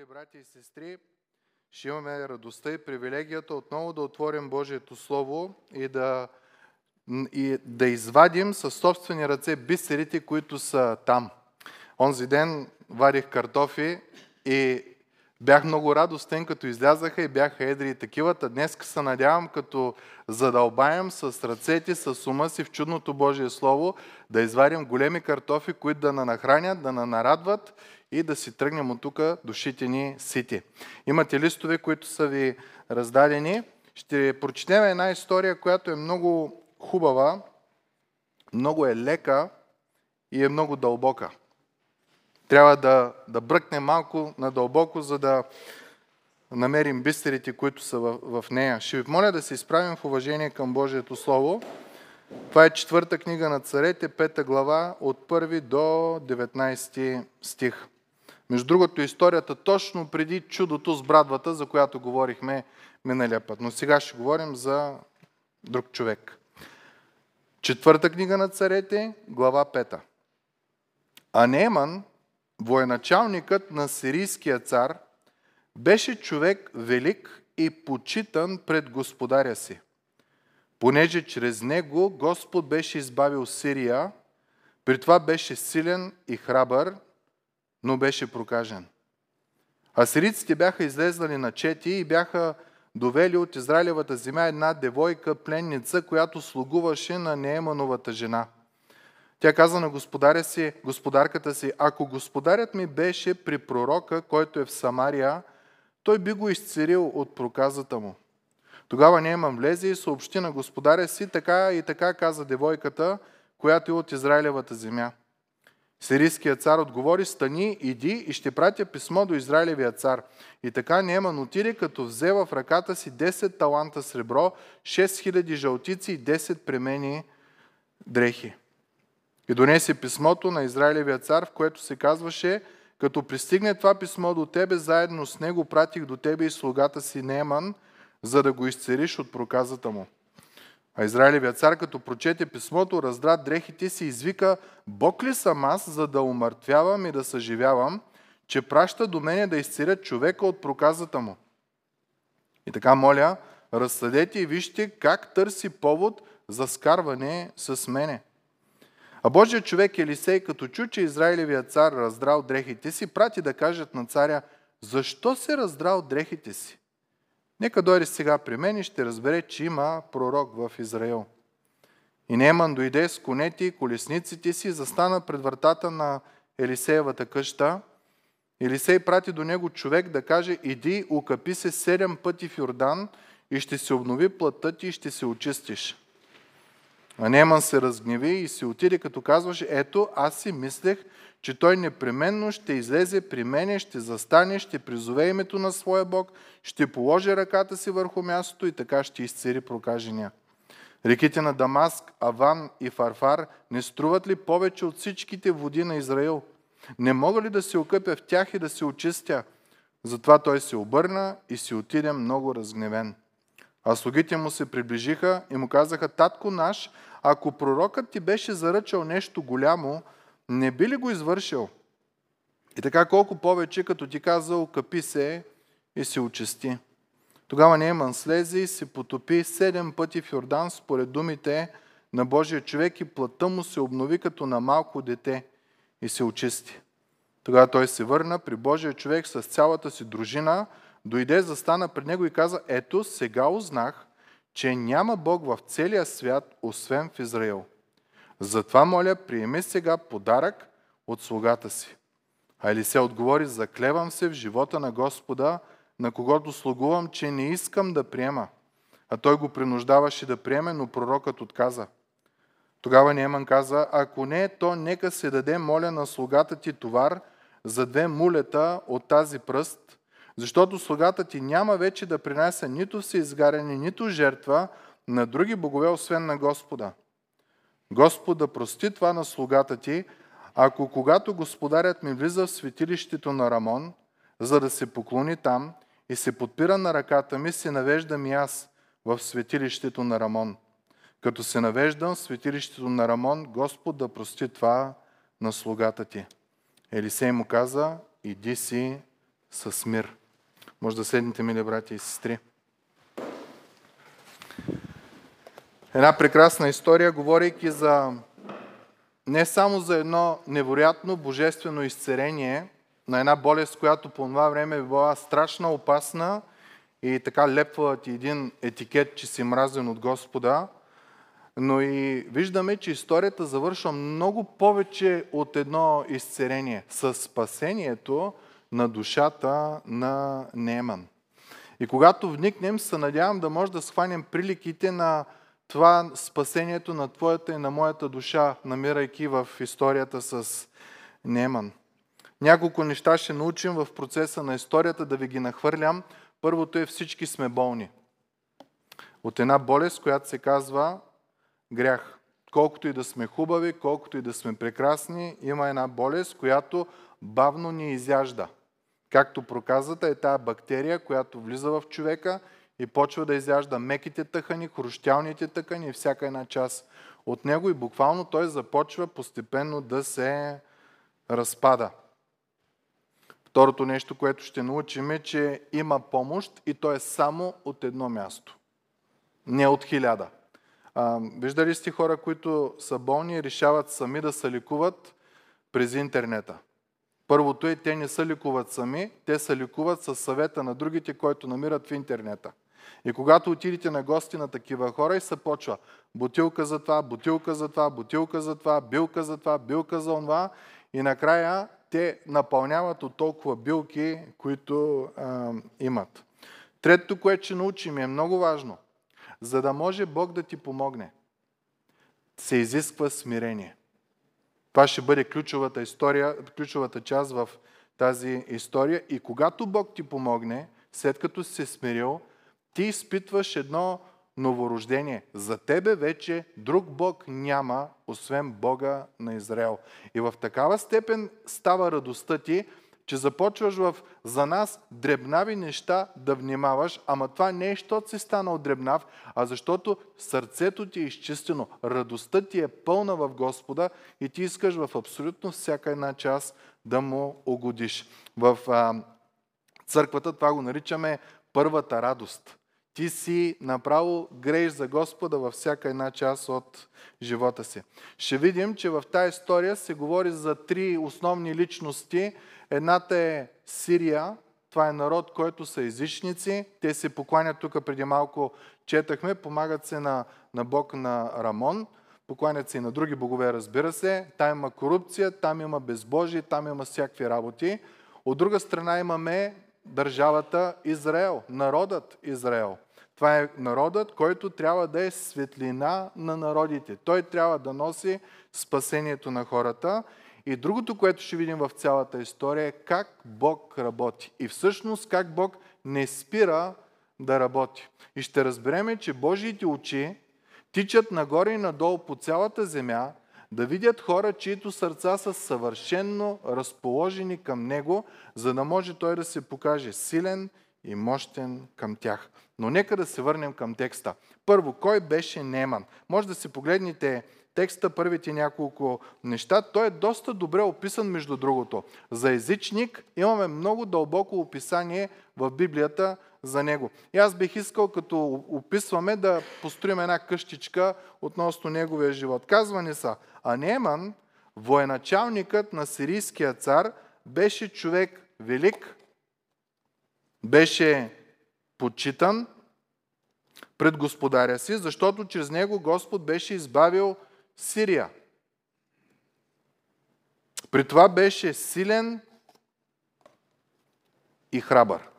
мили брати и сестри, ще имаме радостта и привилегията отново да отворим Божието Слово и да, и да извадим със собствени ръце бисерите, които са там. Онзи ден варих картофи и бях много радостен, като излязаха и бяха едри и такивата. Днес се надявам, като задълбаем с ръцете, с ума си в чудното Божие Слово, да извадим големи картофи, които да нахранят, да нарадват и да си тръгнем от тук душите ни сити. Имате листове, които са ви раздадени. Ще прочетем една история, която е много хубава, много е лека и е много дълбока. Трябва да, да бръкнем малко надълбоко, за да намерим бистерите, които са в, в нея. Ще ви моля да се изправим в уважение към Божието Слово. Това е четвърта книга на царете, пета глава, от първи до 19 стих. Между другото, историята точно преди чудото с брадвата, за която говорихме миналия път. Но сега ще говорим за друг човек. Четвърта книга на царете, глава 5. А Нееман, военачалникът на сирийския цар, беше човек велик и почитан пред господаря си. Понеже чрез него Господ беше избавил Сирия, при това беше силен и храбър но беше прокажен. Асириците бяха излезнали на чети и бяха довели от Израилевата земя една девойка, пленница, която слугуваше на Неемановата жена. Тя каза на господаря си, господарката си, ако господарят ми беше при пророка, който е в Самария, той би го изцерил от проказата му. Тогава Нееман влезе и съобщи на господаря си, така и така каза девойката, която е от Израилевата земя. Сирийският цар отговори, стани, иди и ще пратя писмо до Израилевия цар. И така Неман отиде, като взе в ръката си 10 таланта сребро, 6000 жълтици и 10 премени дрехи. И донесе писмото на Израилевия цар, в което се казваше, като пристигне това писмо до тебе, заедно с него пратих до тебе и слугата си Неман, за да го изцериш от проказата му. А Израилевият цар, като прочете писмото, раздра дрехите си и извика, Бог ли съм аз, за да умъртвявам и да съживявам, че праща до мене да изцелят човека от проказата му? И така, моля, разсъдете и вижте как търси повод за скарване с мене. А Божият човек Елисей, като чу, че Израилевият цар раздрал дрехите си, прати да кажат на царя, защо се раздрал дрехите си? Нека дойде сега при мен и ще разбере, че има пророк в Израил. И Неман дойде с конете и колесниците си, застана пред вратата на Елисеевата къща. Елисей прати до него човек да каже, иди, укъпи се седем пъти в Йордан и ще се обнови плътта ти и ще се очистиш. А Неман се разгневи и си отиде, като казваше, ето, аз си мислех, че той непременно ще излезе при мене, ще застане, ще призове името на своя Бог, ще положи ръката си върху мястото и така ще изцери прокажения. Реките на Дамаск, Аван и Фарфар не струват ли повече от всичките води на Израил? Не мога ли да се окъпя в тях и да се очистя? Затова той се обърна и си отиде много разгневен. А слугите му се приближиха и му казаха, татко наш, ако пророкът ти беше заръчал нещо голямо, не би ли го извършил? И така колко повече, като ти казал, капи се и се очисти. Тогава Нееман слезе и се потопи седем пъти в Йордан според думите на Божия човек и плътта му се обнови като на малко дете и се очисти. Тогава той се върна при Божия човек с цялата си дружина, дойде, застана пред него и каза, ето сега узнах, че няма Бог в целия свят, освен в Израил. Затова, моля, приеми сега подарък от слугата си. А Елисе отговори, заклевам се в живота на Господа, на когото слугувам, че не искам да приема. А той го принуждаваше да приеме, но пророкът отказа. Тогава Неман каза, ако не, то нека се даде, моля, на слугата ти товар за две мулета от тази пръст, защото слугата ти няма вече да принася нито всеизгаряне, нито жертва на други богове, освен на Господа. Господ да прости това на слугата ти, ако когато господарят ми влиза в светилището на Рамон, за да се поклони там и се подпира на ръката ми, се навеждам и аз в светилището на Рамон. Като се навеждам в светилището на Рамон, Господ да прости това на слугата ти. Елисей му каза, иди си с мир. Може да седнете, мили брати и сестри. Една прекрасна история, говорейки за не само за едно невероятно божествено изцерение на една болест, която по това време е била страшна, опасна и така лепва ти един етикет, че си мразен от Господа, но и виждаме, че историята завършва много повече от едно изцерение с спасението на душата на Неман. И когато вникнем, се надявам да може да схванем приликите на това спасението на твоята и на моята душа, намирайки в историята с Неман. Няколко неща ще научим в процеса на историята, да ви ги нахвърлям. Първото е всички сме болни. От една болест, която се казва грях. Колкото и да сме хубави, колкото и да сме прекрасни, има една болест, която бавно ни изяжда. Както проказата е тая бактерия, която влиза в човека и почва да изяжда меките тъкани, хрущялните тъкани и всяка една част от него и буквално той започва постепенно да се разпада. Второто нещо, което ще научим е, че има помощ и то е само от едно място. Не от хиляда. А, виждали сте хора, които са болни и решават сами да се лекуват през интернета. Първото е, те не се лекуват сами, те се лекуват с съвета на другите, които намират в интернета. И когато отидете на гости на такива хора и се почва бутилка за това, бутилка за това, бутилка за това, билка за това, билка за това и накрая те напълняват от толкова билки, които а, имат. Третото, което ще научим е много важно. За да може Бог да ти помогне, се изисква смирение. Това ще бъде ключовата, история, ключовата част в тази история. И когато Бог ти помогне, след като си се смирил, ти изпитваш едно новорождение. За тебе вече друг Бог няма, освен Бога на Израел. И в такава степен става радостта ти, че започваш в за нас дребнави неща да внимаваш, ама това не е, защото си станал дребнав, а защото сърцето ти е изчистено, радостта ти е пълна в Господа и ти искаш в абсолютно всяка една част да му угодиш. В а, църквата това го наричаме първата радост. Ти си направо грееш за Господа във всяка една част от живота си. Ще видим, че в тази история се говори за три основни личности. Едната е Сирия, това е народ, който са езичници. Те се покланят тук преди малко, четахме, помагат се на, на Бог на Рамон, покланят се и на други богове, разбира се. Там има корупция, там има безбожие, там има всякакви работи. От друга страна имаме държавата Израел, народът Израел. Това е народът, който трябва да е светлина на народите. Той трябва да носи спасението на хората. И другото, което ще видим в цялата история е как Бог работи. И всъщност как Бог не спира да работи. И ще разбереме, че Божиите очи тичат нагоре и надолу по цялата земя, да видят хора, чието сърца са съвършенно разположени към Него, за да може Той да се покаже силен и мощен към тях. Но нека да се върнем към текста. Първо, кой беше Неман? Може да си погледнете текста, първите няколко неща. Той е доста добре описан, между другото. За езичник имаме много дълбоко описание в Библията за него. И аз бих искал, като описваме, да построим една къщичка относно неговия живот. Казвани са, а Неман, военачалникът на сирийския цар, беше човек велик, беше почитан пред господаря си, защото чрез него Господ беше избавил Сирия. При това беше силен и храбър.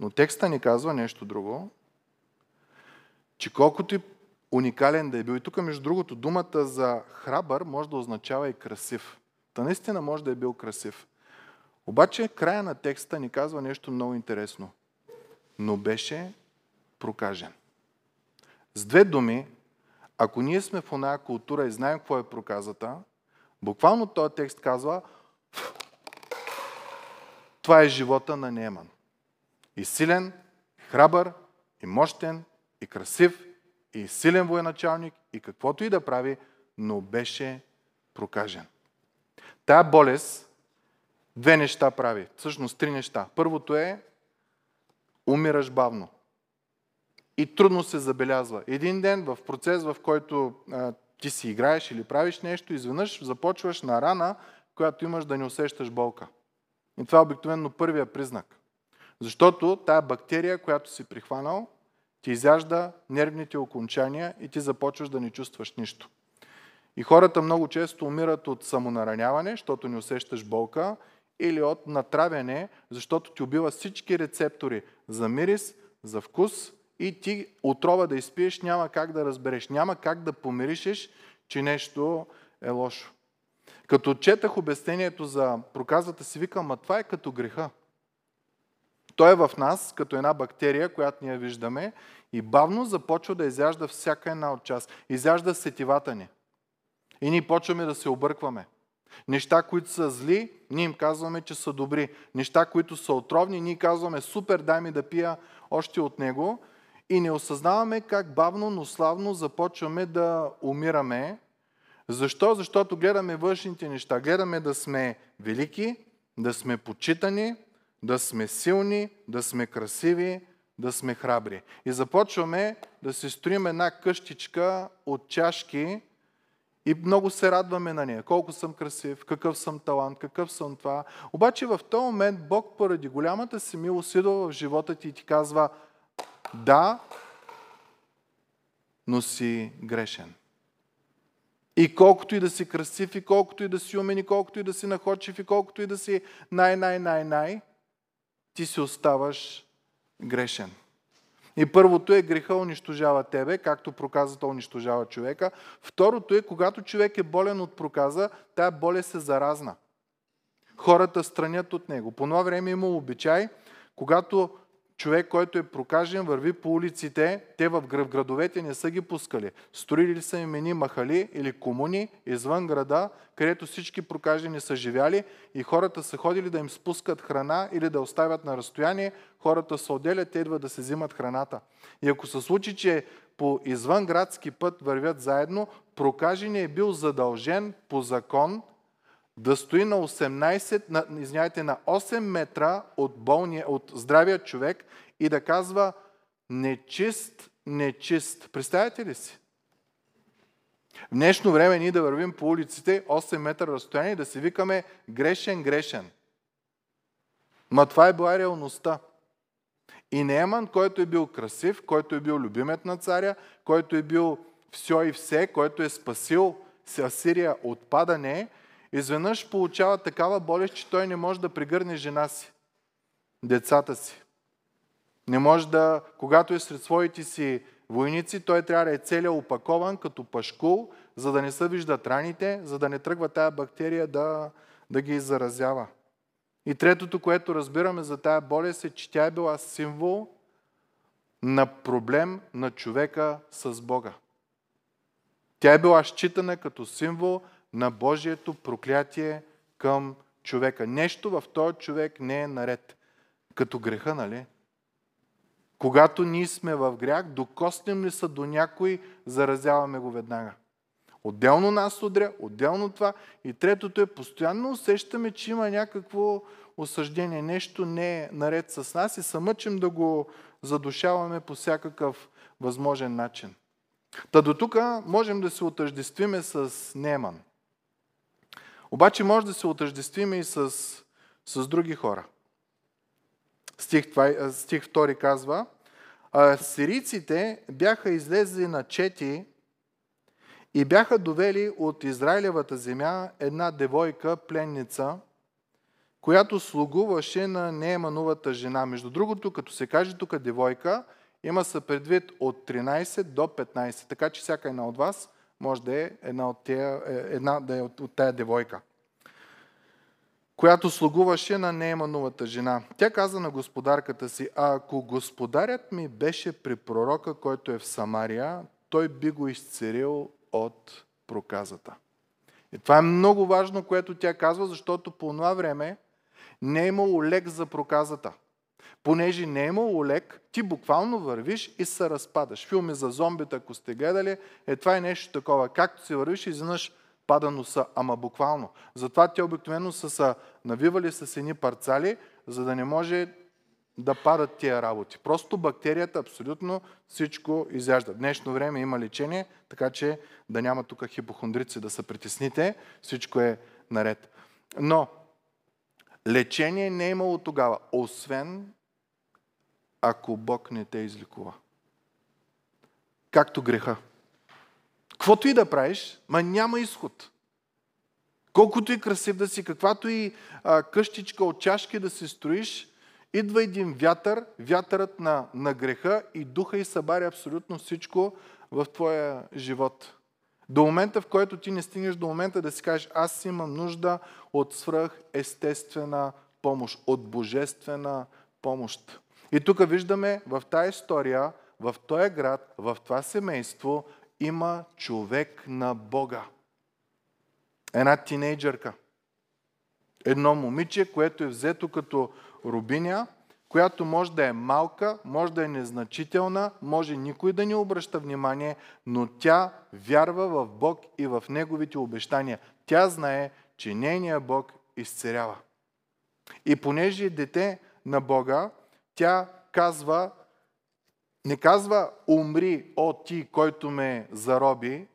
Но текста ни казва нещо друго, че колкото и уникален да е бил, и тук между другото думата за храбър може да означава и красив. Та наистина може да е бил красив. Обаче края на текста ни казва нещо много интересно. Но беше прокажен. С две думи, ако ние сме в оная култура и знаем какво е проказата, буквално този текст казва това е живота на Неман. И силен, и храбър, и мощен, и красив, и силен военачалник, и каквото и да прави, но беше прокажен. Тая болест две неща прави. Всъщност три неща. Първото е умираш бавно. И трудно се забелязва. Един ден в процес, в който а, ти си играеш или правиш нещо, изведнъж започваш на рана, която имаш да не усещаш болка. И това е обикновено първия признак. Защото тая бактерия, която си прихванал, ти изяжда нервните окончания и ти започваш да не чувстваш нищо. И хората много често умират от самонараняване, защото не усещаш болка, или от натравяне, защото ти убива всички рецептори за мирис, за вкус и ти отрова да изпиеш няма как да разбереш, няма как да помиришеш, че нещо е лошо. Като четах обяснението за проказата си, викам, а това е като греха. Той е в нас, като една бактерия, която ние виждаме, и бавно започва да изяжда всяка една от част. Изяжда сетивата ни. И ние почваме да се объркваме. Неща, които са зли, ние им казваме, че са добри. Неща, които са отровни, ние казваме, супер, дай ми да пия още от него. И не осъзнаваме как бавно, но славно започваме да умираме. Защо? Защото гледаме външните неща. Гледаме да сме велики, да сме почитани, да сме силни, да сме красиви, да сме храбри. И започваме да се строим една къщичка от чашки, и много се радваме на нея. Колко съм красив, какъв съм талант, какъв съм това. Обаче в този момент Бог поради голямата си милост идва в живота ти и ти казва да, но си грешен. И колкото и да си красив, и колкото и да си умен, и колкото и да си находчив, и колкото и да си най-най-най-най, ти си оставаш грешен. И първото е греха унищожава тебе, както проказата унищожава човека. Второто е, когато човек е болен от проказа, тая болест е заразна. Хората странят от него. По това време има обичай, когато човек, който е прокажен, върви по улиците, те в градовете не са ги пускали. Строили са имени махали или комуни извън града, където всички прокажени са живяли и хората са ходили да им спускат храна или да оставят на разстояние, хората се отделят, те идват да се взимат храната. И ако се случи, че по извънградски път вървят заедно, прокажени е бил задължен по закон да стои на 18, на, извиняйте, на 8 метра от, болния, от здравия човек и да казва нечист, нечист. Представяте ли си? В днешно време ние да вървим по улиците 8 метра разстояние и да си викаме грешен, грешен. Ма това е била реалността. И Нееман, който е бил красив, който е бил любимет на царя, който е бил все и все, който е спасил Асирия от падане, изведнъж получава такава болест, че той не може да пригърне жена си, децата си. Не може да, когато е сред своите си войници, той трябва да е целият опакован като пашкул, за да не се виждат раните, за да не тръгва тая бактерия да, да ги заразява. И третото, което разбираме за тая болест е, че тя е била символ на проблем на човека с Бога. Тя е била считана като символ на Божието проклятие към човека. Нещо в този човек не е наред. Като греха, нали? Когато ние сме в грях, докоснем ли са до някой, заразяваме го веднага. Отделно нас удря, отделно това. И третото е, постоянно усещаме, че има някакво осъждение. Нещо не е наред с нас и се мъчим да го задушаваме по всякакъв възможен начин. Та до тук можем да се отъждествиме с Неман. Обаче може да се отъждествиме и с, с други хора. Стих, стих 2 казва, сирийците бяха излезли на чети и бяха довели от Израилевата земя една девойка, пленница, която слугуваше на Неемановата жена. Между другото, като се каже тук девойка, има се предвид от 13 до 15. Така че всяка една от вас може да е една от, тия, е, една, да е от, от тая девойка, която слугуваше на Неемановата жена. Тя каза на господарката си, а ако господарят ми беше при пророка, който е в Самария, той би го изцерил от проказата. И това е много важно, което тя казва, защото по това време не е имало лек за проказата. Понеже не е имало лек, ти буквално вървиш и се разпадаш. Филми за зомбита, ако сте гледали, е това е нещо такова. Както си вървиш, изведнъж пада носа, ама буквално. Затова те обикновено са се навивали с едни парцали, за да не може да падат тия работи. Просто бактерията абсолютно всичко изяжда. В днешно време има лечение, така че да няма тук хипохондрици да се притесните, всичко е наред. Но лечение не е имало тогава, освен ако Бог не те изликува. Както греха. Каквото и да правиш, ма няма изход. Колкото и красив да си, каквато и а, къщичка от чашки да се строиш, идва един вятър, вятърът на, на греха и духа и събаря абсолютно всичко в твоя живот. До момента, в който ти не стигнеш до момента да си кажеш, аз имам нужда от свръх естествена помощ, от божествена помощ. И тук виждаме в тази история, в този град, в това семейство има човек на Бога. Една тинейджърка. Едно момиче, което е взето като рубиня, която може да е малка, може да е незначителна, може никой да не обръща внимание, но тя вярва в Бог и в Неговите обещания. Тя знае, че нейният Бог изцерява. И понеже е дете на Бога, тя казва, не казва умри, о ти, който ме зароби,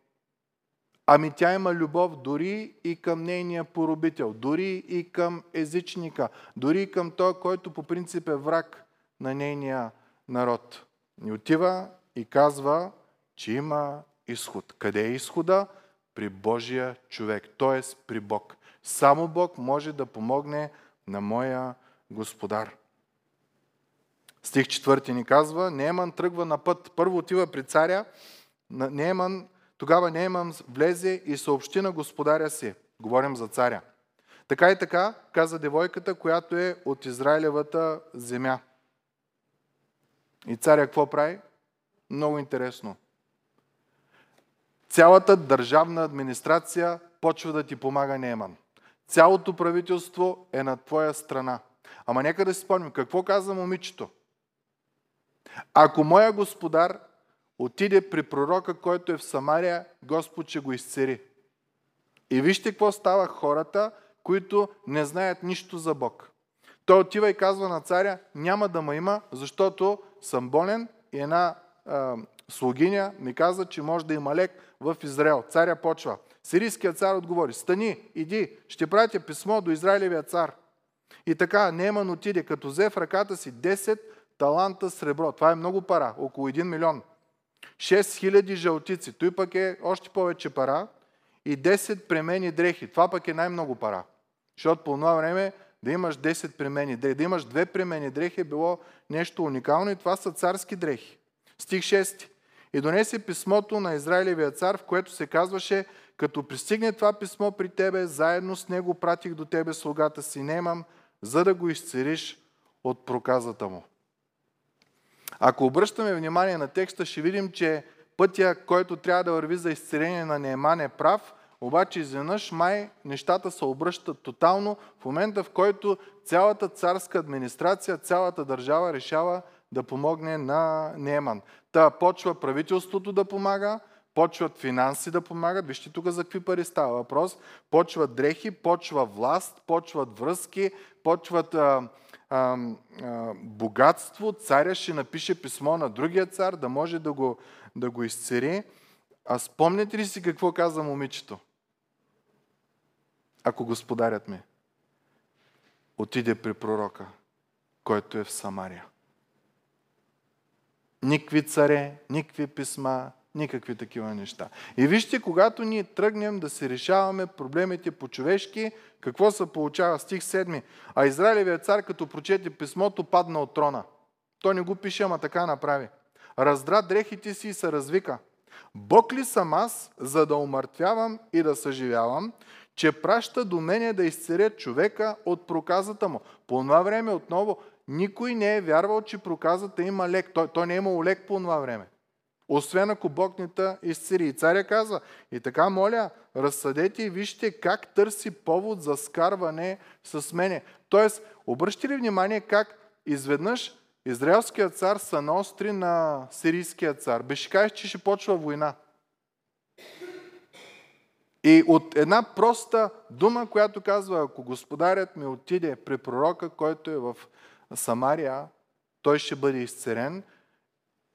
ами тя има любов дори и към нейния поробител, дори и към езичника, дори и към той, който по принцип е враг на нейния народ. И отива и казва, че има изход. Къде е изхода? При Божия човек, т.е. при Бог. Само Бог може да помогне на моя господар. Стих 4 ни казва, Нееман тръгва на път. Първо отива при царя, Нееман, тогава Нееман влезе и съобщи на господаря си. Говорим за царя. Така и така, каза девойката, която е от Израилевата земя. И царя какво прави? Много интересно. Цялата държавна администрация почва да ти помага Нееман. Цялото правителство е на твоя страна. Ама нека да си спомним, какво каза момичето? Ако моя господар отиде при пророка, който е в Самария, Господ ще го изцери. И вижте какво става хората, които не знаят нищо за Бог. Той отива и казва на царя, няма да ме има, защото съм болен и една а, слугиня ми каза, че може да има лек в Израел. Царя почва. Сирийският цар отговори, стани, иди, ще пратя писмо до Израилевия цар. И така, Неман отиде, като взе в ръката си 10 таланта сребро. Това е много пара, около 1 милион. 6000 жълтици, той пък е още повече пара. И 10 премени дрехи, това пък е най-много пара. Защото по това време да имаш 10 премени дрехи, да имаш две премени дрехи е било нещо уникално и това са царски дрехи. Стих 6. И донесе писмото на Израилевия цар, в което се казваше, като пристигне това писмо при тебе, заедно с него пратих до тебе слугата си Немам, за да го изцериш от проказата му. Ако обръщаме внимание на текста, ще видим, че пътя, който трябва да върви за изцеление на Нееман е прав, обаче изведнъж май нещата се обръщат тотално в момента, в който цялата царска администрация, цялата държава решава да помогне на Нееман. Та почва правителството да помага, почват финанси да помагат. Вижте тук за какви пари става въпрос. Почват дрехи, почва власт, почват връзки, почват а, а, а, богатство. Царя ще напише писмо на другия цар, да може да го, да го изцери. А спомняте ли си какво каза момичето? Ако господарят ми отиде при пророка, който е в Самария. Никакви царе, никакви писма, Никакви такива неща. И вижте, когато ние тръгнем да се решаваме проблемите по-човешки, какво се получава? Стих 7. А Израилевият цар, като прочете писмото, падна от трона. Той не го пише, ама така направи. Раздра дрехите си и се развика. Бог ли съм аз, за да умъртвявам и да съживявам, че праща до мене да изцеря човека от проказата му. По това време отново никой не е вярвал, че проказата има лек. Той, той не е имал лек по това време. Освен ако Бог не та изцери. И царя каза, и така моля, разсъдете и вижте как търси повод за скарване с мене. Тоест, обръщате ли внимание как изведнъж израелският цар са наостри на сирийския цар. Беше кажеш, че ще почва война. И от една проста дума, която казва, ако господарят ми отиде при пророка, който е в Самария, той ще бъде изцерен.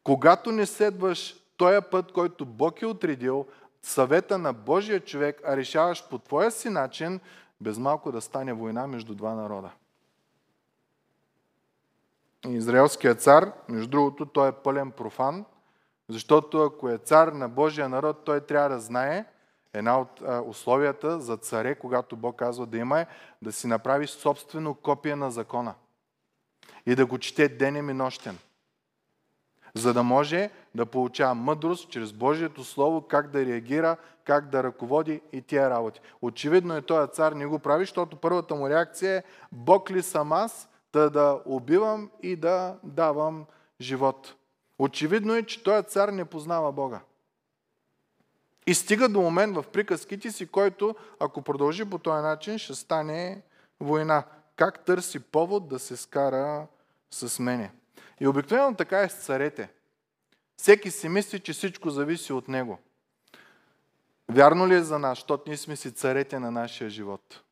Когато не следваш този път, който Бог е отредил, съвета на Божия човек, а решаваш по твоя си начин, без малко да стане война между два народа. Израелският цар, между другото, той е пълен профан, защото ако е цар на Божия народ, той трябва да знае, една от условията за царе, когато Бог казва да има е да си направи собствено копие на закона и да го чете денем и нощен – за да може да получава мъдрост чрез Божието Слово, как да реагира, как да ръководи и тия работи. Очевидно е този цар не го прави, защото първата му реакция е Бог ли съм аз, да да убивам и да давам живот. Очевидно е, че този цар не познава Бога. И стига до момент в приказките си, който, ако продължи по този начин, ще стане война. Как търси повод да се скара с мене? И обикновено така е с царете. Всеки си мисли, че всичко зависи от него. Вярно ли е за нас, защото ние сме си царете на нашия живот?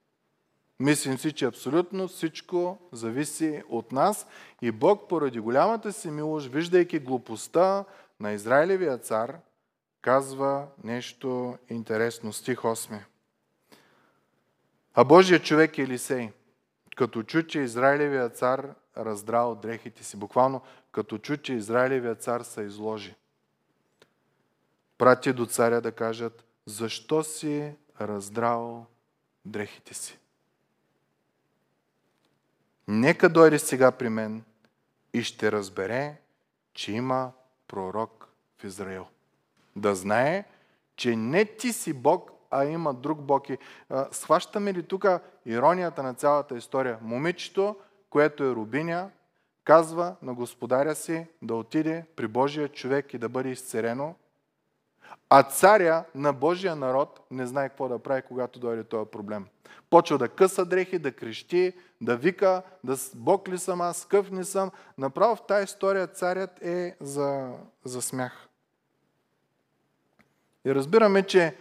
Мислим си, че абсолютно всичко зависи от нас и Бог поради голямата си милост, виждайки глупостта на Израилевия цар, казва нещо интересно. Стих 8. А Божия човек Елисей, като чу, че Израилевия цар раздрал дрехите си. Буквално като чу, че Израилевия цар се изложи. Прати до царя да кажат, защо си раздрал дрехите си? Нека дойде сега при мен и ще разбере, че има пророк в Израил. Да знае, че не ти си Бог, а има друг Бог. И, а, схващаме ли тук иронията на цялата история? Момичето което е рубиня, казва на господаря си да отиде при Божия човек и да бъде изцерено, а царя на Божия народ не знае какво да прави, когато дойде този проблем. Почва да къса дрехи, да крещи, да вика, да Бог ли съм аз, къв не съм. Направо в тази история царят е за, за смях. И разбираме, че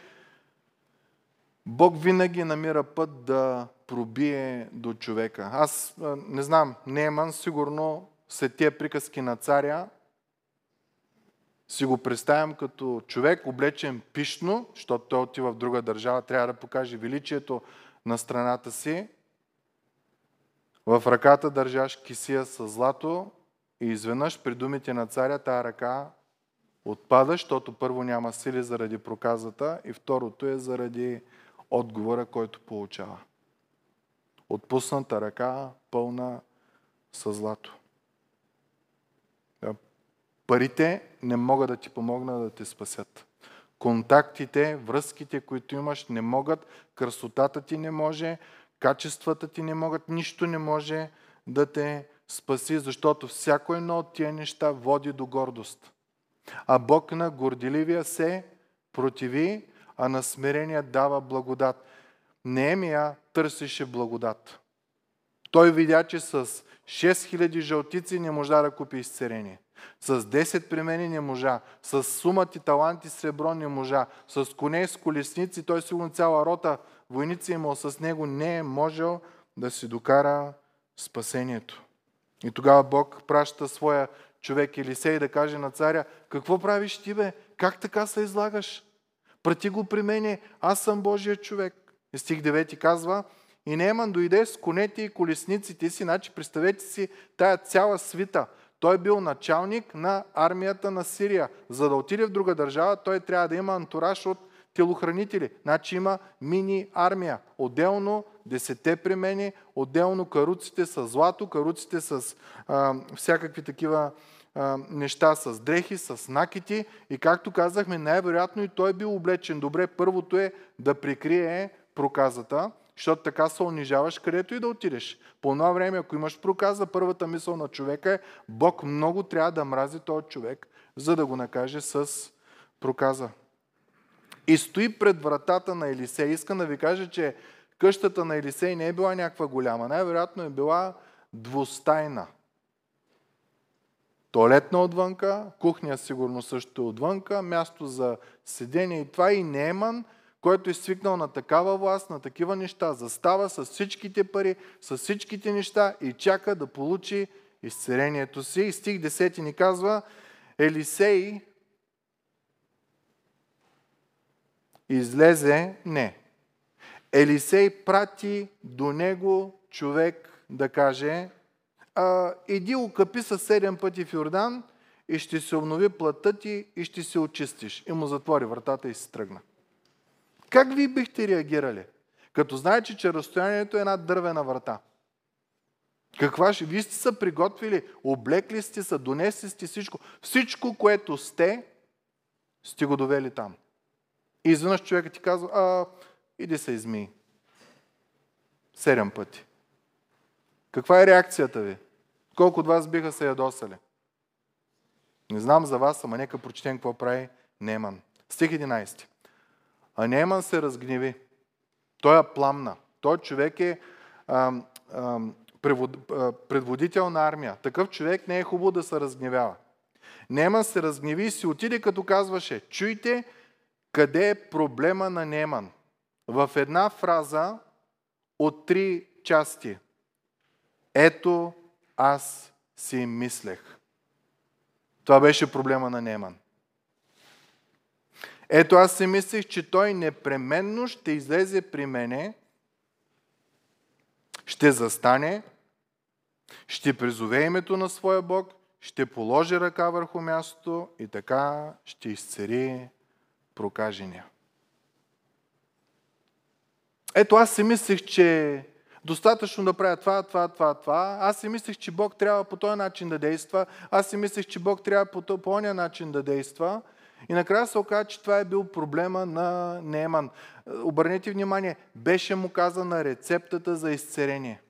Бог винаги намира път да пробие до човека. Аз не знам, Неман сигурно след тия приказки на царя си го представям като човек, облечен пишно, защото той отива в друга държава, трябва да покаже величието на страната си. В ръката държаш кисия с злато и изведнъж при думите на царя тая ръка отпада, защото първо няма сили заради проказата и второто е заради отговора, който получава. Отпусната ръка, пълна с злато. Парите не могат да ти помогнат да те спасят. Контактите, връзките, които имаш, не могат, красотата ти не може, качествата ти не могат, нищо не може да те спаси, защото всяко едно от тия неща води до гордост. А Бог на горделивия се противи, а на смирения дава благодат. Неемия търсеше благодат. Той видя, че с 6000 жълтици не можа да купи изцерение. С 10 премени не можа. С сумът и таланти сребро не можа. С коне с колесници, той сигурно цяла рота войници имал с него, не е можел да си докара спасението. И тогава Бог праща своя човек Елисей да каже на царя, какво правиш ти бе? Как така се излагаш? Прати го при мене, аз съм Божия човек. И стих 9 казва, и Нееман дойде с конете и колесниците си, значи представете си тая цяла свита. Той бил началник на армията на Сирия. За да отиде в друга държава, той трябва да има антураж от телохранители. Значи има мини армия. Отделно десете премени, отделно каруците с злато, каруците с а, всякакви такива неща с дрехи, с накити и както казахме, най-вероятно и той е бил облечен. Добре, първото е да прикрие проказата, защото така се унижаваш където и да отидеш. По това време, ако имаш проказа, първата мисъл на човека е Бог много трябва да мрази този човек, за да го накаже с проказа. И стои пред вратата на Елисей. Искам да ви кажа, че къщата на Елисей не е била някаква голяма. Най-вероятно е била двустайна. Туалетна отвънка, кухня сигурно също отвънка, място за седение и това и Нееман, който е свикнал на такава власт, на такива неща, застава с всичките пари, с всичките неща и чака да получи изцелението си. И стих 10 ни казва, Елисей излезе, не. Елисей прати до него човек да каже, а, иди окъпи с седем пъти в Йордан и ще се обнови плътта ти и ще се очистиш. И му затвори вратата и се тръгна. Как вие бихте реагирали? Като знаете, че разстоянието е една дървена врата. Каква ще? Вие сте се приготвили, облекли сте се, донесли сте всичко. Всичко, което сте, сте го довели там. И изведнъж човекът ти казва, а, иди се изми. Седем пъти. Каква е реакцията ви? Колко от вас биха се ядосали? Не знам за вас, ама нека прочетем какво прави Неман. Стих 11. А Неман се разгневи. Той е пламна. Той човек е а, а, превод, а, предводител на армия. Такъв човек не е хубаво да се разгневява. Неман се разгневи и си отиде като казваше, чуйте къде е проблема на Неман. В една фраза от три части. Ето аз си мислех. Това беше проблема на Неман. Ето аз си мислех, че той непременно ще излезе при мене, ще застане, ще призове името на своя Бог, ще положи ръка върху мястото и така ще изцери прокажения. Ето аз си мислех, че достатъчно да правя това, това, това, това. Аз си мислех, че Бог трябва по този начин да действа. Аз си мислех, че Бог трябва по този начин да действа. И накрая се оказа, че това е бил проблема на Нееман. Обърнете внимание, беше му казана рецептата за изцерение.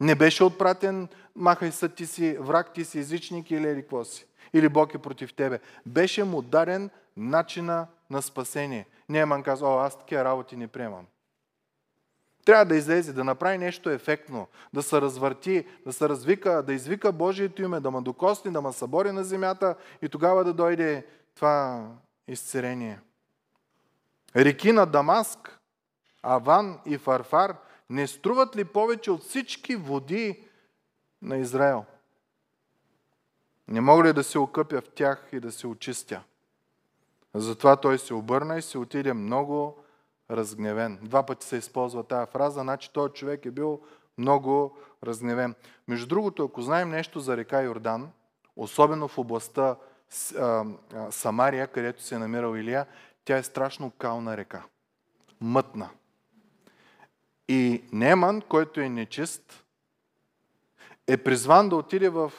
Не беше отпратен, махай са ти си враг, ти си езичник или или какво си. Или Бог е против тебе. Беше му дарен начина на спасение. Нееман каза, о, аз такива работи не приемам. Трябва да излезе, да направи нещо ефектно, да се развърти, да се развика, да извика Божието име, да ме докосне, да ме събори на земята и тогава да дойде това изцерение. Реки на Дамаск, Аван и Фарфар не струват ли повече от всички води на Израел? Не мога ли да се окъпя в тях и да се очистя? Затова той се обърна и се отиде много разгневен. Два пъти се използва тази фраза, значи този човек е бил много разгневен. Между другото, ако знаем нещо за река Йордан, особено в областта Самария, където се е намирал Илия, тя е страшно кална река. Мътна. И Неман, който е нечист, е призван да отиде в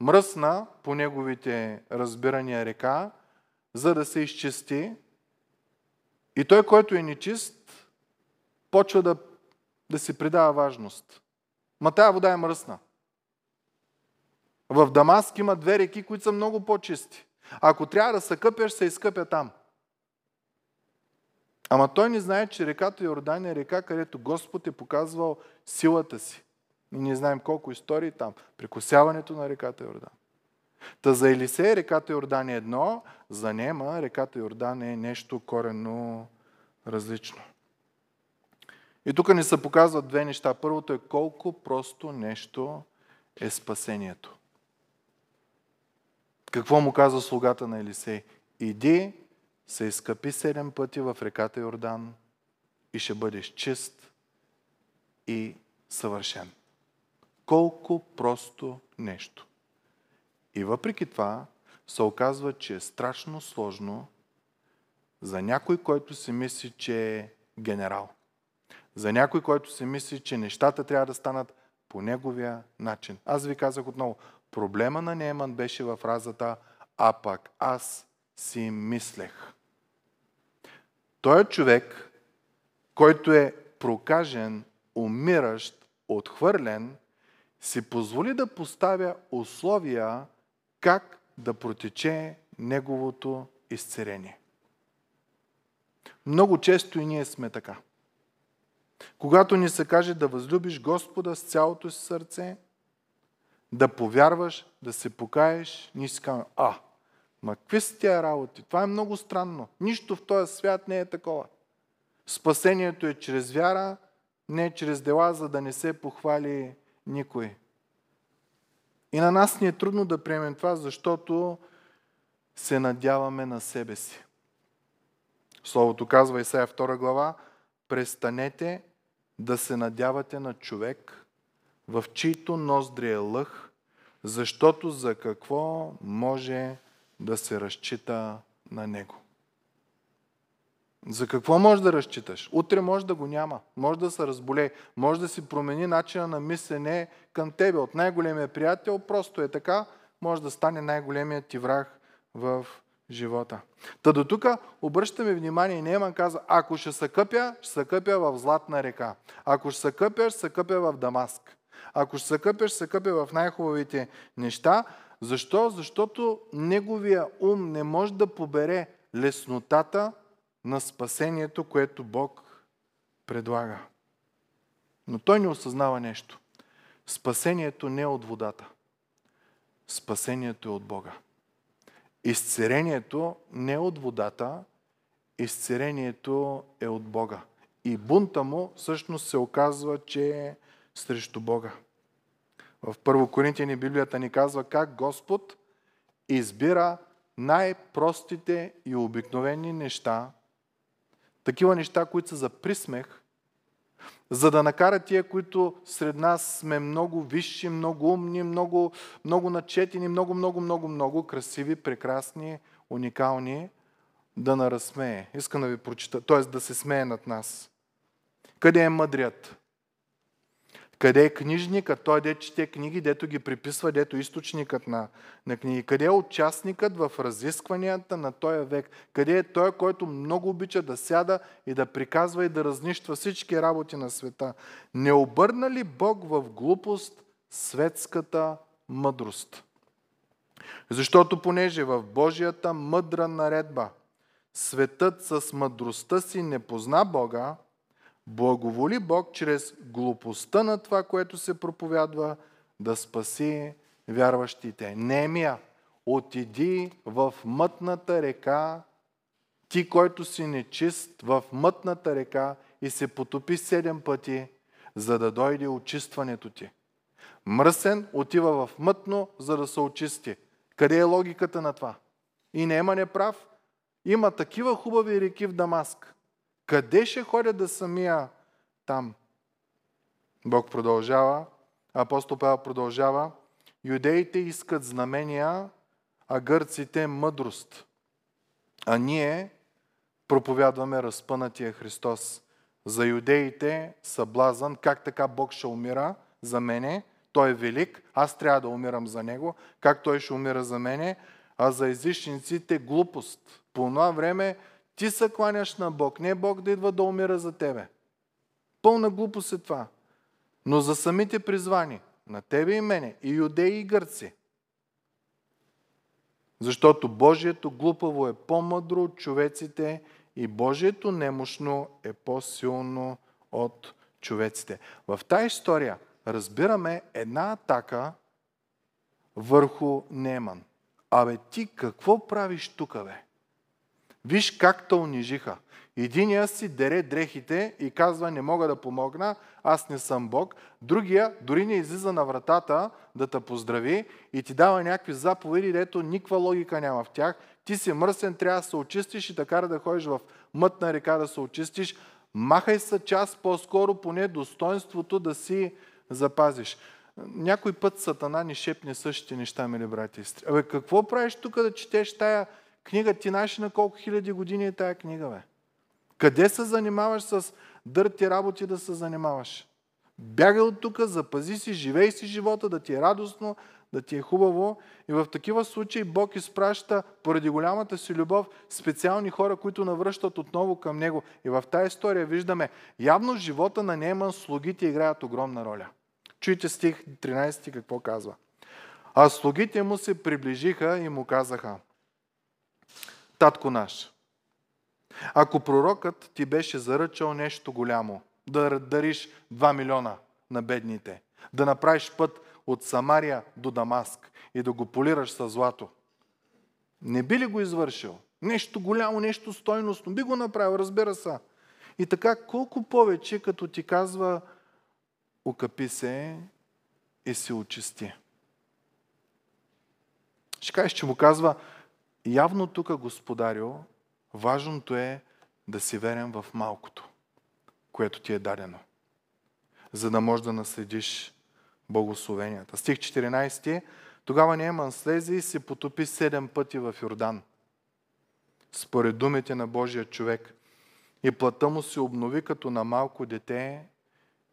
мръсна, по неговите разбирания, река, за да се изчисти и той, който е нечист, почва да, да си придава важност. Ма тая вода е мръсна. В Дамаск има две реки, които са много по-чисти. Ако трябва да се къпеш, се изкъпя там. Ама той не знае, че реката Йордан е река, където Господ е показвал силата си. И ние знаем колко истории там. Прекосяването на реката Йордан. Та за Елисей реката Йордан е едно, за Нема реката Йордан е нещо коренно различно. И тук ни се показват две неща. Първото е колко просто нещо е спасението. Какво му казва слугата на Елисей? Иди, се изкъпи седем пъти в реката Йордан и ще бъдеш чист и съвършен. Колко просто нещо. И въпреки това се оказва, че е страшно сложно за някой, който си мисли, че е генерал. За някой, който си мисли, че нещата трябва да станат по неговия начин. Аз ви казах отново, проблема на Неман беше в фразата а пак аз си мислех. Той е човек, който е прокажен, умиращ, отхвърлен, си позволи да поставя условия как да протече неговото изцерение. Много често и ние сме така. Когато ни се каже да възлюбиш Господа с цялото си сърце, да повярваш, да се покаеш, ние си казваме, а, Ма какви са тия работи? Това е много странно. Нищо в този свят не е такова. Спасението е чрез вяра, не чрез дела, за да не се похвали никой. И на нас ни е трудно да приемем това, защото се надяваме на себе си. Словото казва Исаия 2 глава, престанете да се надявате на човек, в чийто ноздри е лъх, защото за какво може да се разчита на него. За какво може да разчиташ? Утре може да го няма, може да се разболее, може да си промени начина на мислене към тебе. От най-големия приятел просто е така, може да стане най-големият ти враг в живота. Та до тук обръщаме внимание Нейман казва, ако ще се къпя, ще се къпя в Златна река. Ако ще се къпя, ще се къпя в Дамаск. Ако ще се къпя, ще се къпя в най-хубавите неща. Защо? Защото неговия ум не може да побере леснотата на спасението, което Бог предлага. Но той не осъзнава нещо. Спасението не е от водата. Спасението е от Бога. Изцерението не е от водата, изцерението е от Бога. И бунта му всъщност се оказва, че е срещу Бога. В Първо Коринтияни Библията ни казва как Господ избира най-простите и обикновени неща, такива неща, които са за присмех, за да накара тия, които сред нас сме много висши, много умни, много, много начетени, много, много, много, много красиви, прекрасни, уникални, да наразсмее. Искам да ви прочита, т.е. да се смее над нас. Къде е мъдрият? Къде е книжникът? Той де чете книги, дето ги приписва, дето източникът на, на книги. Къде е участникът в разискванията на този век? Къде е той, който много обича да сяда и да приказва и да разнищва всички работи на света? Не обърна ли Бог в глупост светската мъдрост? Защото понеже в Божията мъдра наредба светът с мъдростта си не позна Бога, благоволи Бог чрез глупостта на това, което се проповядва, да спаси вярващите. Немия, отиди в мътната река, ти, който си нечист, в мътната река и се потопи седем пъти, за да дойде очистването ти. Мръсен отива в мътно, за да се очисти. Къде е логиката на това? И не има неправ. Има такива хубави реки в Дамаск. Къде ще ходя да самия там? Бог продължава, апостол Павел продължава. Юдеите искат знамения, а гърците мъдрост. А ние проповядваме разпънатия Христос. За юдеите съблазън, как така Бог ще умира за мене, той е велик, аз трябва да умирам за него, как той ще умира за мене, а за езичниците глупост. По това време ти се кланяш на Бог, не Бог да идва да умира за тебе. Пълна глупост е това. Но за самите призвани, на тебе и мене, и юдеи и гърци. Защото Божието глупаво е по-мъдро от човеците и Божието немощно е по-силно от човеците. В тази история разбираме една атака върху Неман. Абе ти какво правиш тук, бе? Виж как те унижиха. Единия си дере дрехите и казва, не мога да помогна, аз не съм Бог. Другия дори не излиза на вратата да те поздрави и ти дава някакви заповеди, дето никаква логика няма в тях. Ти си мръсен, трябва да се очистиш и да кара да ходиш в мътна река да се очистиш. Махай се час по-скоро, поне достоинството да си запазиш. Някой път Сатана ни шепне същите неща, мили брати и сестри. Абе, какво правиш тук да четеш тая книга? Ти знаеш на колко хиляди години е тая книга, бе? Къде се занимаваш с дърти работи да се занимаваш? Бягай от тук, запази си, живей си живота, да ти е радостно, да ти е хубаво. И в такива случаи Бог изпраща, поради голямата си любов, специални хора, които навръщат отново към Него. И в тази история виждаме, явно живота на Неман слугите играят огромна роля. Чуйте стих 13 какво казва. А слугите му се приближиха и му казаха, Татко наш, ако пророкът ти беше заръчал нещо голямо, да дариш 2 милиона на бедните, да направиш път от Самария до Дамаск и да го полираш с злато, Не би ли го извършил? Нещо голямо, нещо стойностно. Би го направил, разбира се. И така, колко повече, като ти казва, окъпи се и се очисти. Ще кажеш, че му казва, явно тук, господарю, важното е да си верен в малкото, което ти е дадено, за да можеш да наследиш благословенията. Стих 14. Тогава Нееман слезе и се потопи седем пъти в Йордан. Според думите на Божия човек. И плата му се обнови като на малко дете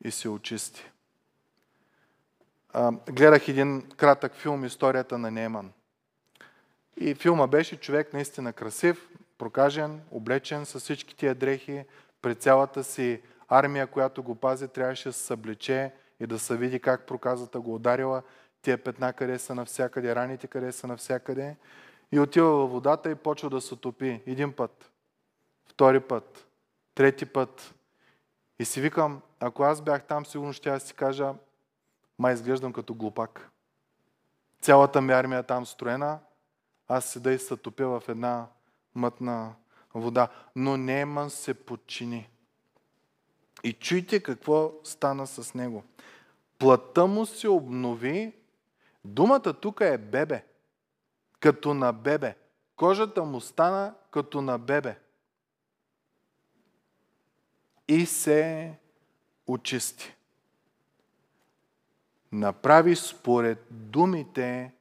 и се очисти. Гледах един кратък филм Историята на Неман. И филма беше човек наистина красив, прокажен, облечен с всички тия дрехи, пред цялата си армия, която го пази, трябваше да се съблече и да се види как проказата го ударила, тия петна къде са навсякъде, раните къде са навсякъде. И отива във водата и почва да се топи. Един път, втори път, трети път. И си викам, ако аз бях там, сигурно ще я си кажа, май изглеждам като глупак. Цялата ми армия е там строена, аз седа и се топя в една мътна вода. Но Неман се подчини. И чуйте какво стана с него. Плътта му се обнови. Думата тук е бебе. Като на бебе. Кожата му стана като на бебе. И се очисти. Направи според думите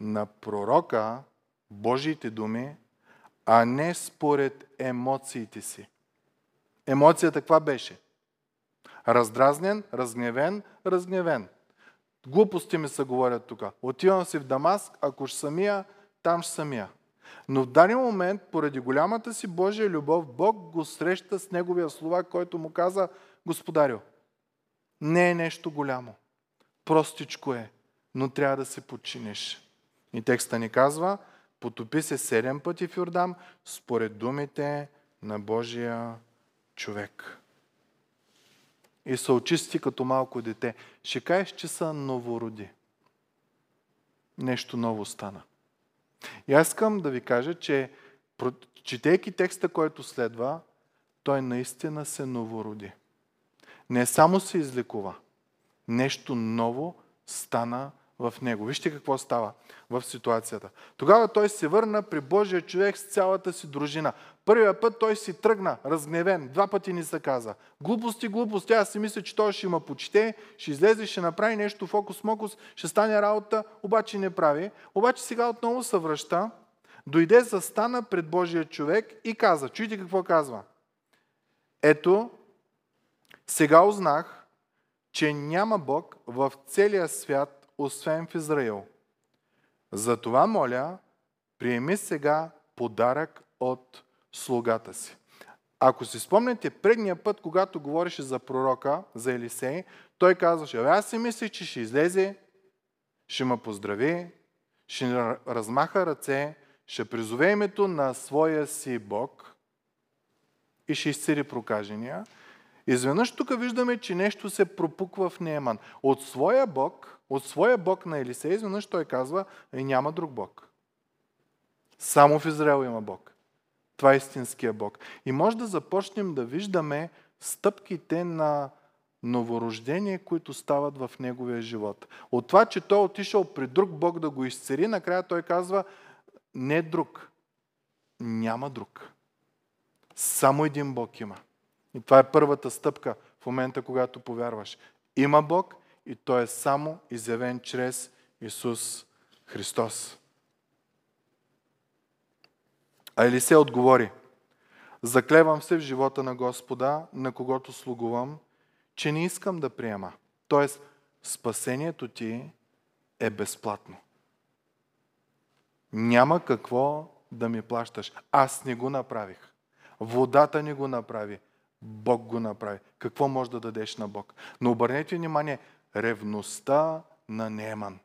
на пророка, Божиите думи, а не според емоциите си. Емоцията каква беше? Раздразнен, разгневен, разгневен. Глупости ми се говорят тук. Отивам си в Дамаск, ако ще самия, там ще самия. Но в даден момент, поради голямата си Божия любов, Бог го среща с неговия слова, който му каза, Господарю, не е нещо голямо. Простичко е, но трябва да се подчиниш. И текста ни казва, потопи се седем пъти в Йордам, според думите на Божия човек. И се очисти като малко дете. Ще кажеш, че са новороди. Нещо ново стана. И аз искам да ви кажа, че четейки текста, който следва, той наистина се новороди. Не само се излекува, нещо ново стана в него. Вижте какво става в ситуацията. Тогава той се върна при Божия човек с цялата си дружина. Първия път той си тръгна, разгневен. Два пъти ни се каза. Глупости, глупости. Аз си мисля, че той ще има почете, ще излезе, ще направи нещо фокус-мокус, ще стане работа, обаче не прави. Обаче сега отново се връща, дойде, застана пред Божия човек и каза, чуйте какво казва. Ето, сега узнах, че няма Бог в целия свят, освен в Израил. Затова моля, приеми сега подарък от слугата си. Ако си спомняте предния път, когато говореше за пророка, за Елисей, той казваше, аз си мислех, че ще излезе, ще ме поздрави, ще размаха ръце, ще призове името на своя си Бог и ще изцели прокажения. Изведнъж тук виждаме, че нещо се пропуква в Нееман. От своя Бог от своя Бог на Елисей, изведнъж той казва, и няма друг Бог. Само в Израел има Бог. Това е истинския Бог. И може да започнем да виждаме стъпките на новорождение, които стават в неговия живот. От това, че той е отишъл при друг Бог да го изцери, накрая той казва, не друг, няма друг. Само един Бог има. И това е първата стъпка в момента, когато повярваш. Има Бог и той е само изявен чрез Исус Христос. А Елисе отговори, заклевам се в живота на Господа, на когото слугувам, че не искам да приема. Тоест, спасението ти е безплатно. Няма какво да ми плащаш. Аз не го направих. Водата не го направи. Бог го направи. Какво може да дадеш на Бог? Но обърнете внимание, ревността на Неман.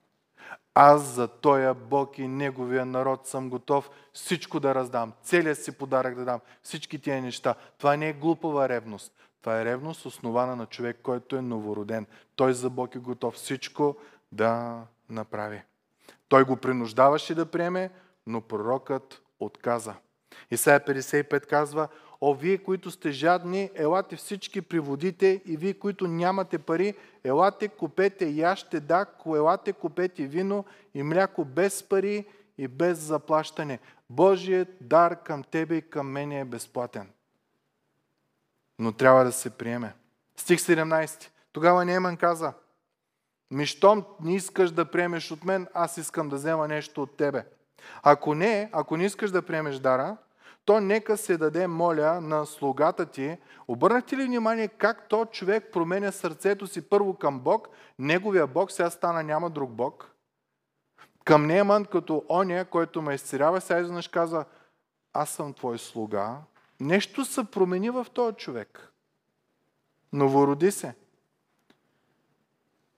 Аз за тоя Бог и Неговия народ съм готов всичко да раздам, целият си подарък да дам, всички тия неща. Това не е глупава ревност. Това е ревност, основана на човек, който е новороден. Той за Бог е готов всичко да направи. Той го принуждаваше да приеме, но пророкът отказа. Исайя 55 казва, О, вие, които сте жадни, елате всички при водите и вие, които нямате пари, елате, купете яще, да, елате, купете вино и мляко без пари и без заплащане. Божият дар към тебе и към мене е безплатен. Но трябва да се приеме. Стих 17. Тогава Неман каза, ми не искаш да приемеш от мен, аз искам да взема нещо от тебе. Ако не, ако не искаш да приемеш дара, то нека се даде, моля, на слугата ти. Обърнахте ли внимание как то човек променя сърцето си първо към Бог, неговия Бог сега стана няма друг Бог, към Неман като оня, който ме изцерява, сега изведнъж казва, аз съм твой слуга. Нещо се промени в този човек. Новороди се.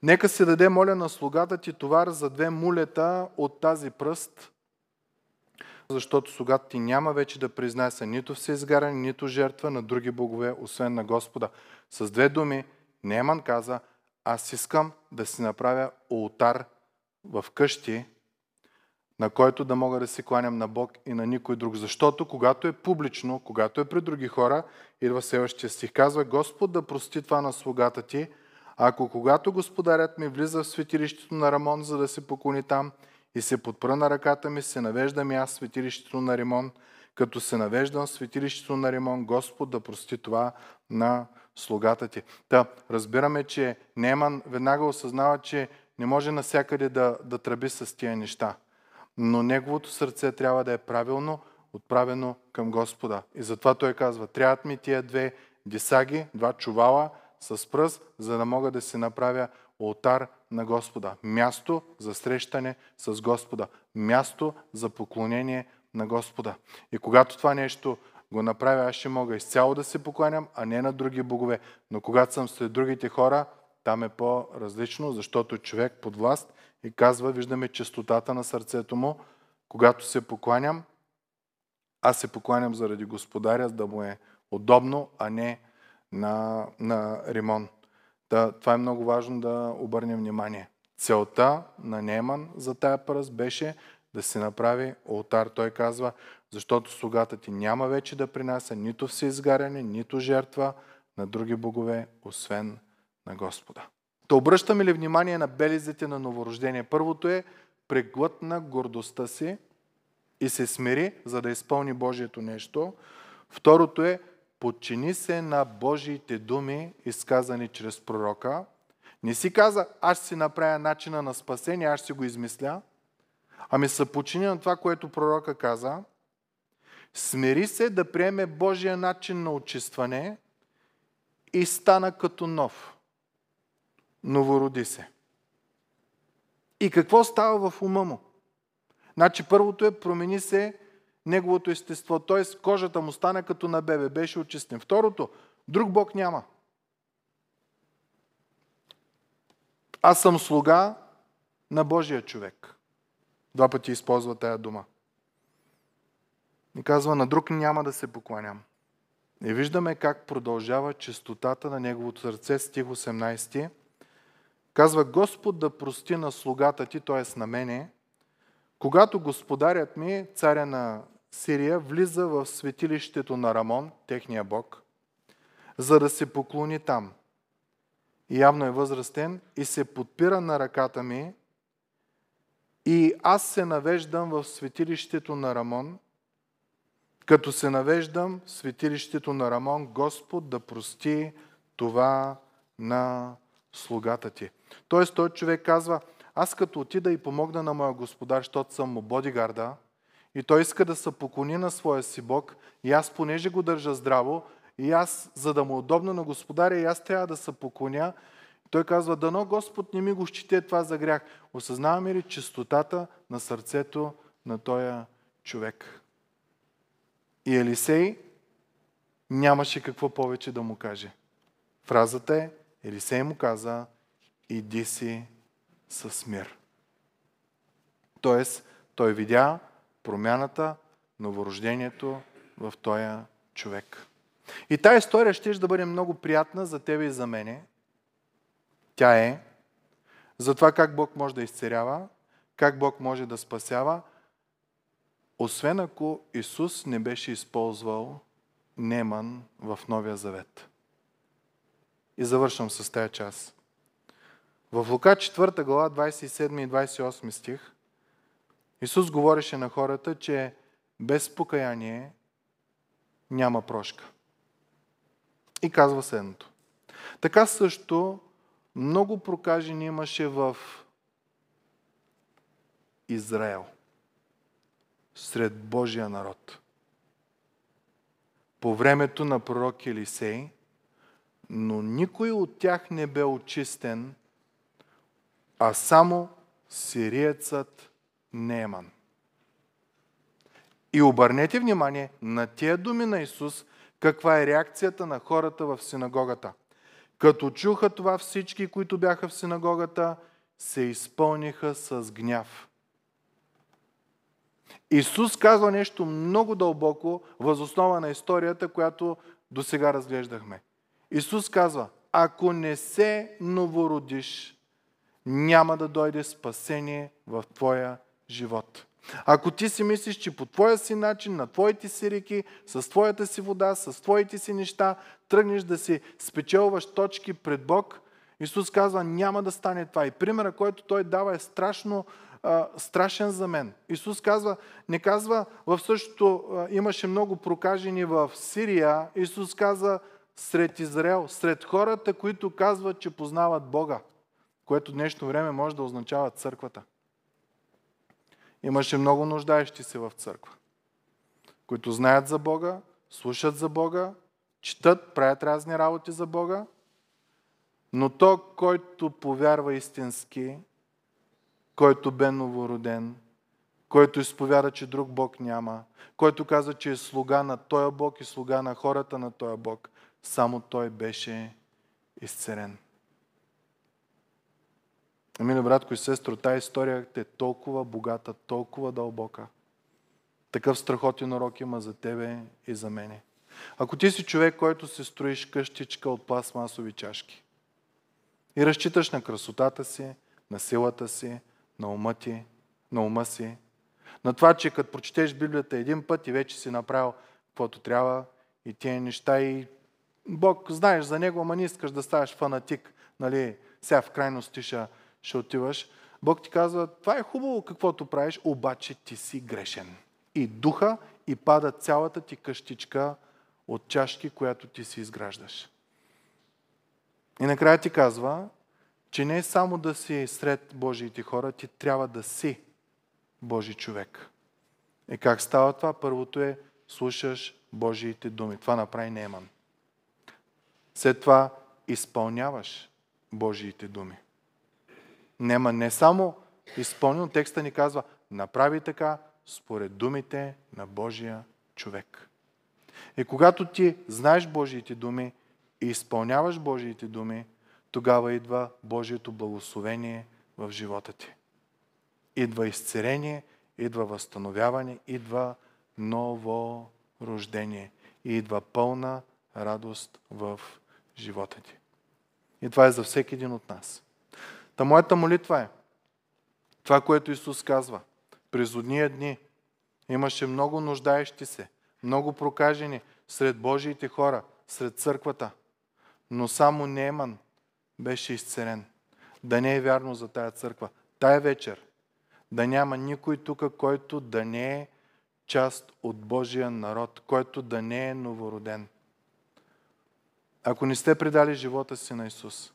Нека се даде, моля, на слугата ти товар за две мулета от тази пръст, защото слугата ти няма вече да признася нито всеизгаряне, нито жертва на други богове, освен на Господа. С две думи, Неман каза, аз искам да си направя ултар в къщи, на който да мога да си кланям на Бог и на никой друг. Защото когато е публично, когато е при други хора, идва следващия стих, казва Господ да прости това на слугата ти, ако когато господарят ми влиза в светилището на Рамон, за да се поклони там и се подпра на ръката ми, се навеждам и аз светилището на Римон, като се навеждам светилището на Римон, Господ да прости това на слугата ти. Та, разбираме, че Неман веднага осъзнава, че не може насякъде да, да тръби с тия неща. Но неговото сърце трябва да е правилно, отправено към Господа. И затова той казва, трябват ми тия две дисаги, два чувала, с пръст, за да мога да си направя олтар на Господа. Място за срещане с Господа. Място за поклонение на Господа. И когато това нещо го направя, аз ще мога изцяло да се покланям, а не на други богове. Но когато съм сред другите хора, там е по-различно, защото човек под власт и казва, виждаме чистотата на сърцето му, когато се покланям, аз се покланям заради Господаря, да му е удобно, а не на, на Римон. Да, това е много важно да обърнем внимание. Целта на Неман за тая пръст беше да се направи олтар. Той казва, защото слугата ти няма вече да принася нито всеизгаряне, нито жертва на други богове, освен на Господа. То обръщаме ли внимание на белезите на новорождение? Първото е преглътна гордостта си и се смири, за да изпълни Божието нещо. Второто е подчини се на Божиите думи, изказани чрез пророка. Не си каза, аз си направя начина на спасение, аз си го измисля. Ами се подчини на това, което пророка каза. Смири се да приеме Божия начин на очистване и стана като нов. Новороди се. И какво става в ума му? Значи първото е промени се неговото естество, т.е. кожата му стана като на бебе, беше очистен. Второто, друг Бог няма. Аз съм слуга на Божия човек. Два пъти използва тая дума. И казва, на друг няма да се покланям. И виждаме как продължава чистотата на неговото сърце, стих 18. Казва, Господ да прости на слугата ти, т.е. на мене, когато господарят ми, царя на Сирия влиза в светилището на Рамон, техния бог, за да се поклони там. И явно е възрастен и се подпира на ръката ми и аз се навеждам в светилището на Рамон, като се навеждам в светилището на Рамон, Господ да прости това на слугата ти. Тоест, той човек казва, аз като отида и помогна на моя господар, защото съм му бодигарда, и той иска да се поклони на своя си Бог. И аз, понеже го държа здраво, и аз, за да му е удобно на Господаря, и аз трябва да се поклоня. Той казва, дано Господ не ми го счете това за грях. Осъзнаваме ли чистотата на сърцето на този човек? И Елисей нямаше какво повече да му каже. Фразата е, Елисей му каза, иди си с мир. Тоест, той видя промяната, новорождението в този човек. И тази история ще да бъде много приятна за тебе и за мене. Тя е за това как Бог може да изцерява, как Бог може да спасява, освен ако Исус не беше използвал Неман в Новия Завет. И завършвам с тази част. В Лука 4 глава 27 и 28 стих Исус говореше на хората, че без покаяние няма прошка. И казва следното. Така също много прокажени имаше в Израел, сред Божия народ. По времето на пророк Елисей, но никой от тях не бе очистен, а само сириецът Нееман. И обърнете внимание на тия думи на Исус, каква е реакцията на хората в синагогата. Като чуха това всички, които бяха в синагогата, се изпълниха с гняв. Исус казва нещо много дълбоко, възоснова на историята, която до сега разглеждахме. Исус казва, ако не се новородиш, няма да дойде спасение в твоя живот. Ако ти си мислиш, че по твоя си начин, на твоите си реки, с твоята си вода, с твоите си неща, тръгнеш да си спечелваш точки пред Бог, Исус казва, няма да стане това. И примера, който той дава е страшно, а, страшен за мен. Исус казва, не казва, в същото а, имаше много прокажени в Сирия. Исус казва, сред Израел, сред хората, които казват, че познават Бога, което днешно време може да означава църквата. Имаше много нуждаещи се в църква, които знаят за Бога, слушат за Бога, четат, правят разни работи за Бога, но то, който повярва истински, който бе новороден, който изповяда, че друг Бог няма, който каза, че е слуга на този Бог и слуга на хората на този Бог, само той беше изцерен. Ами, братко и сестро, тази история е толкова богата, толкова дълбока. Такъв страхотен урок има за тебе и за мене. Ако ти си човек, който се строиш къщичка от пластмасови чашки и разчиташ на красотата си, на силата си, на ума ти, на ума си, на това, че като прочетеш Библията един път и вече си направил каквото трябва и тия неща и Бог знаеш за него, ама не искаш да ставаш фанатик, нали, сега в крайност ти ще ще отиваш, Бог ти казва, това е хубаво каквото правиш, обаче ти си грешен. И духа и пада цялата ти къщичка от чашки, която ти си изграждаш. И накрая ти казва, че не е само да си сред Божиите хора, ти трябва да си Божи човек. И как става това? Първото е слушаш Божиите думи. Това направи Неман. След това изпълняваш Божиите думи. Нема не само изпълнил, текста ни казва, направи така според думите на Божия човек. И когато ти знаеш Божиите думи и изпълняваш Божиите думи, тогава идва Божието благословение в живота ти. Идва изцерение, идва възстановяване, идва ново рождение и идва пълна радост в живота ти. И това е за всеки един от нас. Та моята молитва е това, което Исус казва. През одния дни имаше много нуждаещи се, много прокажени сред Божиите хора, сред църквата. Но само Неман беше изцелен. Да не е вярно за тая църква. Тая вечер да няма никой тук, който да не е част от Божия народ, който да не е новороден. Ако не сте предали живота си на Исус,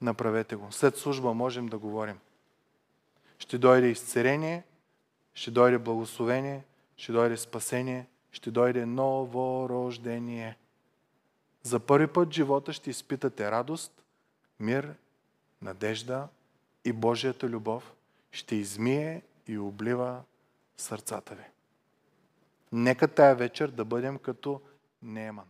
направете го. След служба можем да говорим. Ще дойде изцерение, ще дойде благословение, ще дойде спасение, ще дойде ново рождение. За първи път в живота ще изпитате радост, мир, надежда и Божията любов ще измие и облива сърцата ви. Нека тая вечер да бъдем като Неман.